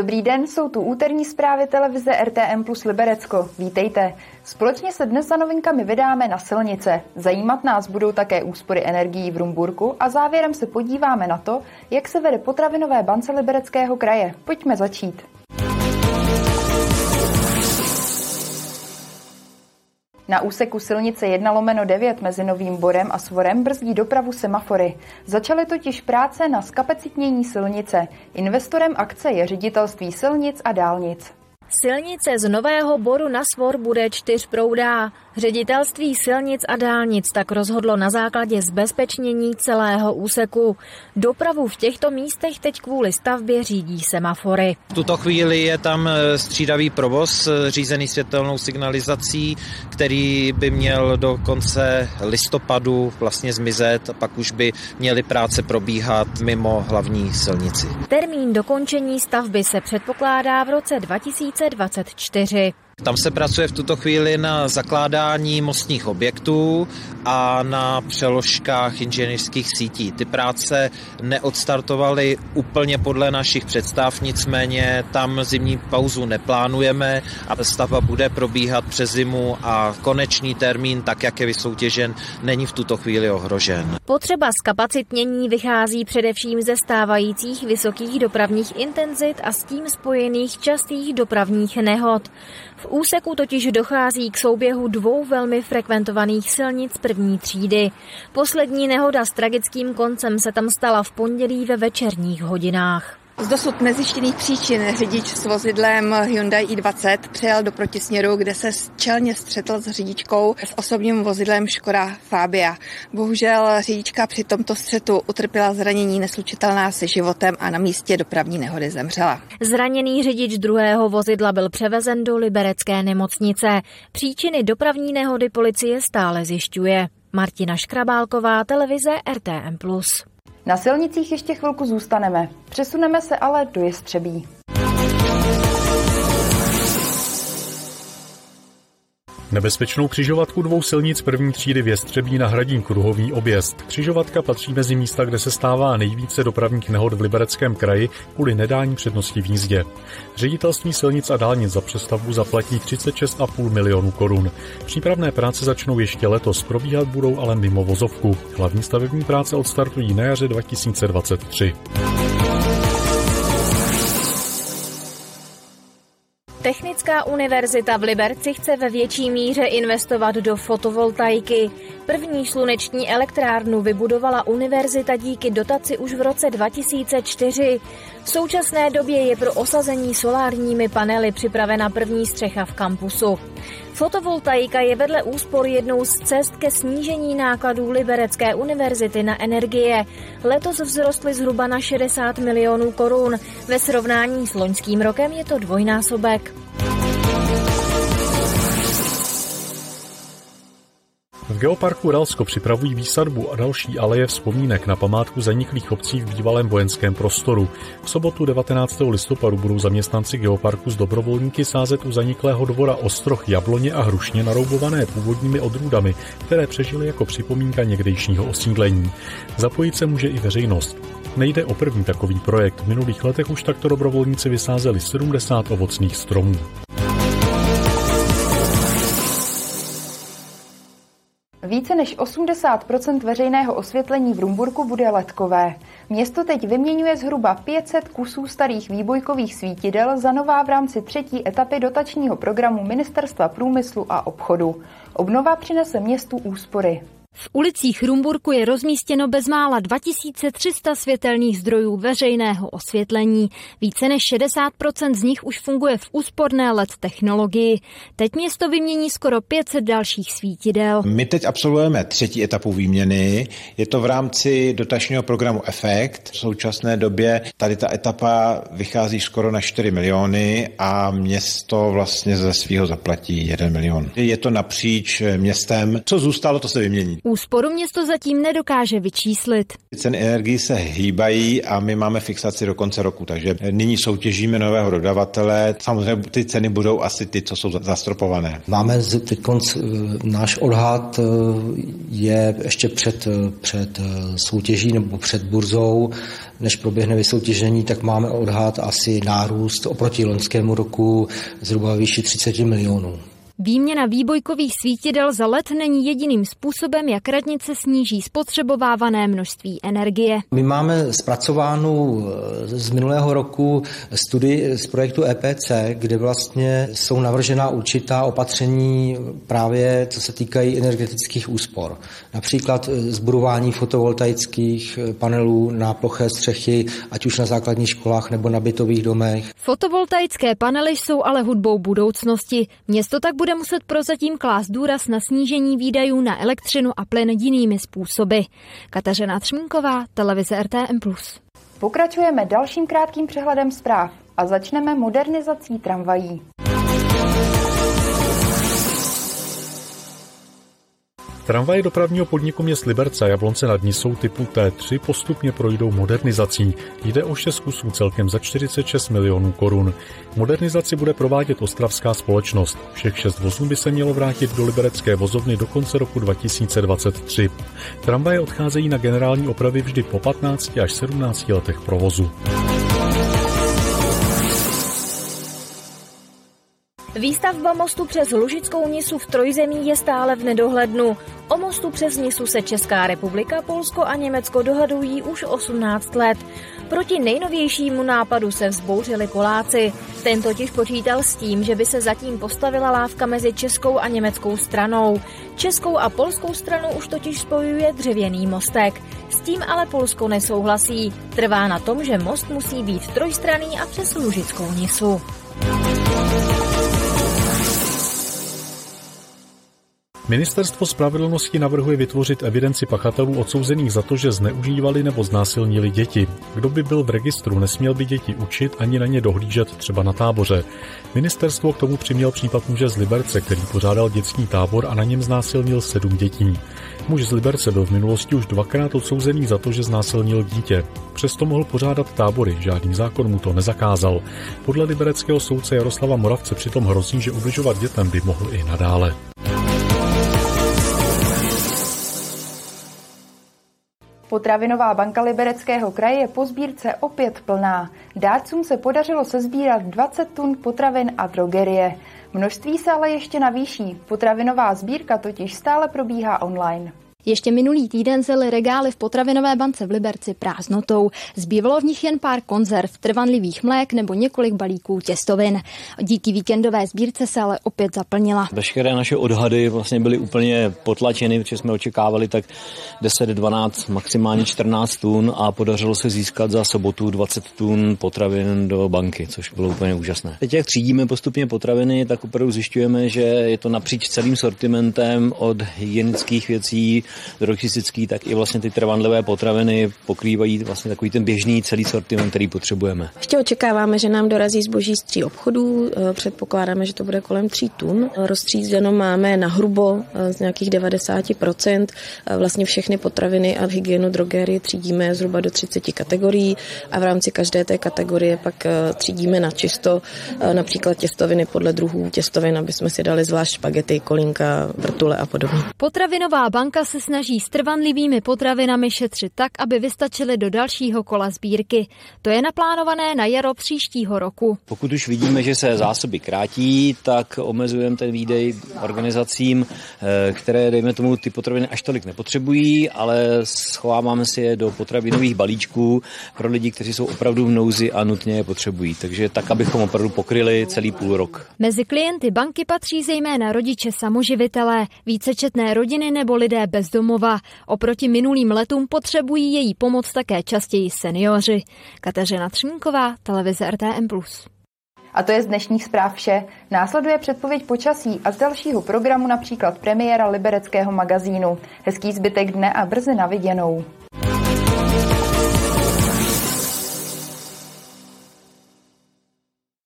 Dobrý den, jsou tu úterní zprávy televize RTM plus Liberecko. Vítejte. Společně se dnes za novinkami vydáme na silnice. Zajímat nás budou také úspory energií v Rumburku a závěrem se podíváme na to, jak se vede potravinové bance Libereckého kraje. Pojďme začít. Na úseku silnice 1 lomeno 9 mezi Novým Borem a Svorem brzdí dopravu semafory. Začaly totiž práce na skapacitnění silnice. Investorem akce je ředitelství silnic a dálnic. Silnice z Nového Boru na Svor bude čtyřproudá. Ředitelství silnic a dálnic tak rozhodlo na základě zbezpečnění celého úseku. Dopravu v těchto místech teď kvůli stavbě řídí semafory. V tuto chvíli je tam eh, střídavý provoz eh, řízený světelnou signalizací, který by měl do konce listopadu vlastně zmizet a pak už by měly práce probíhat mimo hlavní silnici. Termín dokončení stavby se předpokládá v roce 2024. Tam se pracuje v tuto chvíli na zakládání mostních objektů a na přeložkách inženýrských sítí. Ty práce neodstartovaly úplně podle našich představ, nicméně tam zimní pauzu neplánujeme a stavba bude probíhat přes zimu a konečný termín, tak jak je vysoutěžen, není v tuto chvíli ohrožen. Potřeba zkapacitnění vychází především ze stávajících vysokých dopravních intenzit a s tím spojených častých dopravních nehod. V úseku totiž dochází k souběhu dvou velmi frekventovaných silnic první třídy. Poslední nehoda s tragickým koncem se tam stala v pondělí ve večerních hodinách. Z dosud nezjištěných příčin řidič s vozidlem Hyundai i20 přijel do protisměru, kde se čelně střetl s řidičkou s osobním vozidlem Škoda Fabia. Bohužel řidička při tomto střetu utrpěla zranění neslučitelná se životem a na místě dopravní nehody zemřela. Zraněný řidič druhého vozidla byl převezen do liberecké nemocnice. Příčiny dopravní nehody policie stále zjišťuje. Martina Škrabálková, televize RTM+. Na silnicích ještě chvilku zůstaneme. Přesuneme se ale do Jestřebí. Nebezpečnou křižovatku dvou silnic první třídy v Jestřebí nahradí kruhový objezd. Křižovatka patří mezi místa, kde se stává nejvíce dopravních nehod v Libereckém kraji kvůli nedání přednosti v jízdě. Ředitelství silnic a dálnic za přestavbu zaplatí 36,5 milionů korun. Přípravné práce začnou ještě letos, probíhat budou ale mimo vozovku. Hlavní stavební práce odstartují na jaře 2023. Technická univerzita v Liberci chce ve větší míře investovat do fotovoltaiky. První sluneční elektrárnu vybudovala univerzita díky dotaci už v roce 2004. V současné době je pro osazení solárními panely připravena první střecha v kampusu. Fotovoltaika je vedle úspor jednou z cest ke snížení nákladů Liberecké univerzity na energie. Letos vzrostly zhruba na 60 milionů korun. Ve srovnání s loňským rokem je to dvojnásobek. Geoparku Ralsko připravují výsadbu a další aleje vzpomínek na památku zaniklých obcí v bývalém vojenském prostoru. V sobotu 19. listopadu budou zaměstnanci geoparku z dobrovolníky sázet u zaniklého dvora Ostroh jabloně a hrušně naroubované původními odrůdami, které přežily jako připomínka někdejšího osídlení. Zapojit se může i veřejnost. Nejde o první takový projekt. V minulých letech už takto dobrovolníci vysázeli 70 ovocných stromů. Více než 80% veřejného osvětlení v Rumburku bude letkové. Město teď vyměňuje zhruba 500 kusů starých výbojkových svítidel za nová v rámci třetí etapy dotačního programu Ministerstva průmyslu a obchodu. Obnova přinese městu úspory. V ulicích Rumburku je rozmístěno bezmála 2300 světelných zdrojů veřejného osvětlení. Více než 60% z nich už funguje v úsporné LED technologii. Teď město vymění skoro 500 dalších svítidel. My teď absolvujeme třetí etapu výměny. Je to v rámci dotačního programu Efekt. V současné době tady ta etapa vychází skoro na 4 miliony a město vlastně ze svého zaplatí 1 milion. Je to napříč městem. Co zůstalo, to se vymění Úsporu město zatím nedokáže vyčíslit. Ceny energií se hýbají a my máme fixaci do konce roku, takže nyní soutěžíme nového dodavatele. Samozřejmě ty ceny budou asi ty, co jsou zastropované. Máme teď konc, eh, náš odhad eh, je ještě před, eh, před soutěží nebo před burzou, než proběhne vysoutěžení, tak máme odhad asi nárůst oproti loňskému roku zhruba výši 30 milionů. Výměna výbojkových svítidel za let není jediným způsobem, jak radnice sníží spotřebovávané množství energie. My máme zpracovánu eh, z minulého roku studii z projektu EPC, kde vlastně jsou navržena určitá opatření právě co se týkají energetických úspor. Například eh, zbudování fotovoltaických eh, panelů na ploché střechy, ať už na základních školách nebo na bytových domech. Fotovoltaické panely jsou ale hudbou budoucnosti. Město tak bude bude muset prozatím klást důraz na snížení výdajů na elektřinu a plyn jinými způsoby. Kateřina Třmínková, televize RTM+. Pokračujeme dalším krátkým přehledem zpráv a začneme modernizací tramvají. Tramvaje dopravního podniku měst Liberce a Jablonce nad Nisou typu T3 postupně projdou modernizací. Jde o 6 kusů celkem za 46 milionů korun. Modernizaci bude provádět ostravská společnost. Všech šest vozů by se mělo vrátit do liberecké vozovny do konce roku 2023. Tramvaje odcházejí na generální opravy vždy po 15 až 17 letech provozu. Výstavba mostu přes Lužickou Nisu v Trojzemí je stále v nedohlednu. O mostu přes Nisu se Česká republika, Polsko a Německo dohadují už 18 let. Proti nejnovějšímu nápadu se vzbouřili Poláci. Ten totiž počítal s tím, že by se zatím postavila lávka mezi českou a německou stranou. Českou a polskou stranu už totiž spojuje dřevěný mostek. S tím ale Polsko nesouhlasí. Trvá na tom, že most musí být trojstranný a přes Lužickou Nisu. Ministerstvo spravedlnosti navrhuje vytvořit evidenci pachatelů odsouzených za to, že zneužívali nebo znásilnili děti. Kdo by byl v registru, nesměl by děti učit ani na ně dohlížet třeba na táboře. Ministerstvo k tomu přiměl případ muže z Liberce, který pořádal dětský tábor a na něm znásilnil sedm dětí. Muž z Liberce byl v minulosti už dvakrát odsouzený za to, že znásilnil dítě. Přesto mohl pořádat tábory, žádný zákon mu to nezakázal. Podle libereckého soudce Jaroslava Moravce přitom hrozí, že ubližovat dětem by mohl i nadále. Potravinová banka Libereckého kraje je po sbírce opět plná. Dárcům se podařilo sezbírat 20 tun potravin a drogerie. Množství se ale ještě navýší. Potravinová sbírka totiž stále probíhá online. Ještě minulý týden zely regály v potravinové bance v Liberci prázdnotou. Zbývalo v nich jen pár konzerv, trvanlivých mlék nebo několik balíků těstovin. Díky víkendové sbírce se ale opět zaplnila. Veškeré naše odhady vlastně byly úplně potlačeny, protože jsme očekávali tak 10, 12, maximálně 14 tun a podařilo se získat za sobotu 20 tun potravin do banky, což bylo úplně úžasné. Teď jak třídíme postupně potraviny, tak opravdu zjišťujeme, že je to napříč celým sortimentem od hygienických věcí drogistický, tak i vlastně ty trvanlivé potraviny pokrývají vlastně takový ten běžný celý sortiment, který potřebujeme. Ještě očekáváme, že nám dorazí zboží z tří obchodů, eh, předpokládáme, že to bude kolem tří tun. Rozstřízeno máme na hrubo eh, z nějakých 90%. Eh, vlastně všechny potraviny a hygienu drogerie třídíme zhruba do 30 kategorií a v rámci každé té kategorie pak třídíme na čisto, například těstoviny podle druhů těstovin, aby jsme si dali zvlášť špagety, kolinka, vrtule a podobně. Potravinová banka se snaží s trvanlivými potravinami šetřit tak, aby vystačily do dalšího kola sbírky. To je naplánované na jaro příštího roku. Pokud už vidíme, že se zásoby krátí, tak omezujeme ten výdej organizacím, eh, které, dejme tomu, ty potraviny až tolik nepotřebují, ale schováváme si je do potravinových balíčků pro lidi, kteří jsou opravdu v nouzi a nutně je potřebují. Takže tak, abychom opravdu pokryli celý půl rok. Mezi klienty banky patří zejména rodiče samoživitelé, vícečetné rodiny nebo lidé bez domova. Oproti minulým letům potřebují její pomoc také častěji seniori. Kateřina Třmínková, televize RTM+. A to je z dnešních zpráv vše. Následuje předpověď počasí a z dalšího programu například premiéra Libereckého magazínu. Hezký zbytek dne a brzy na viděnou.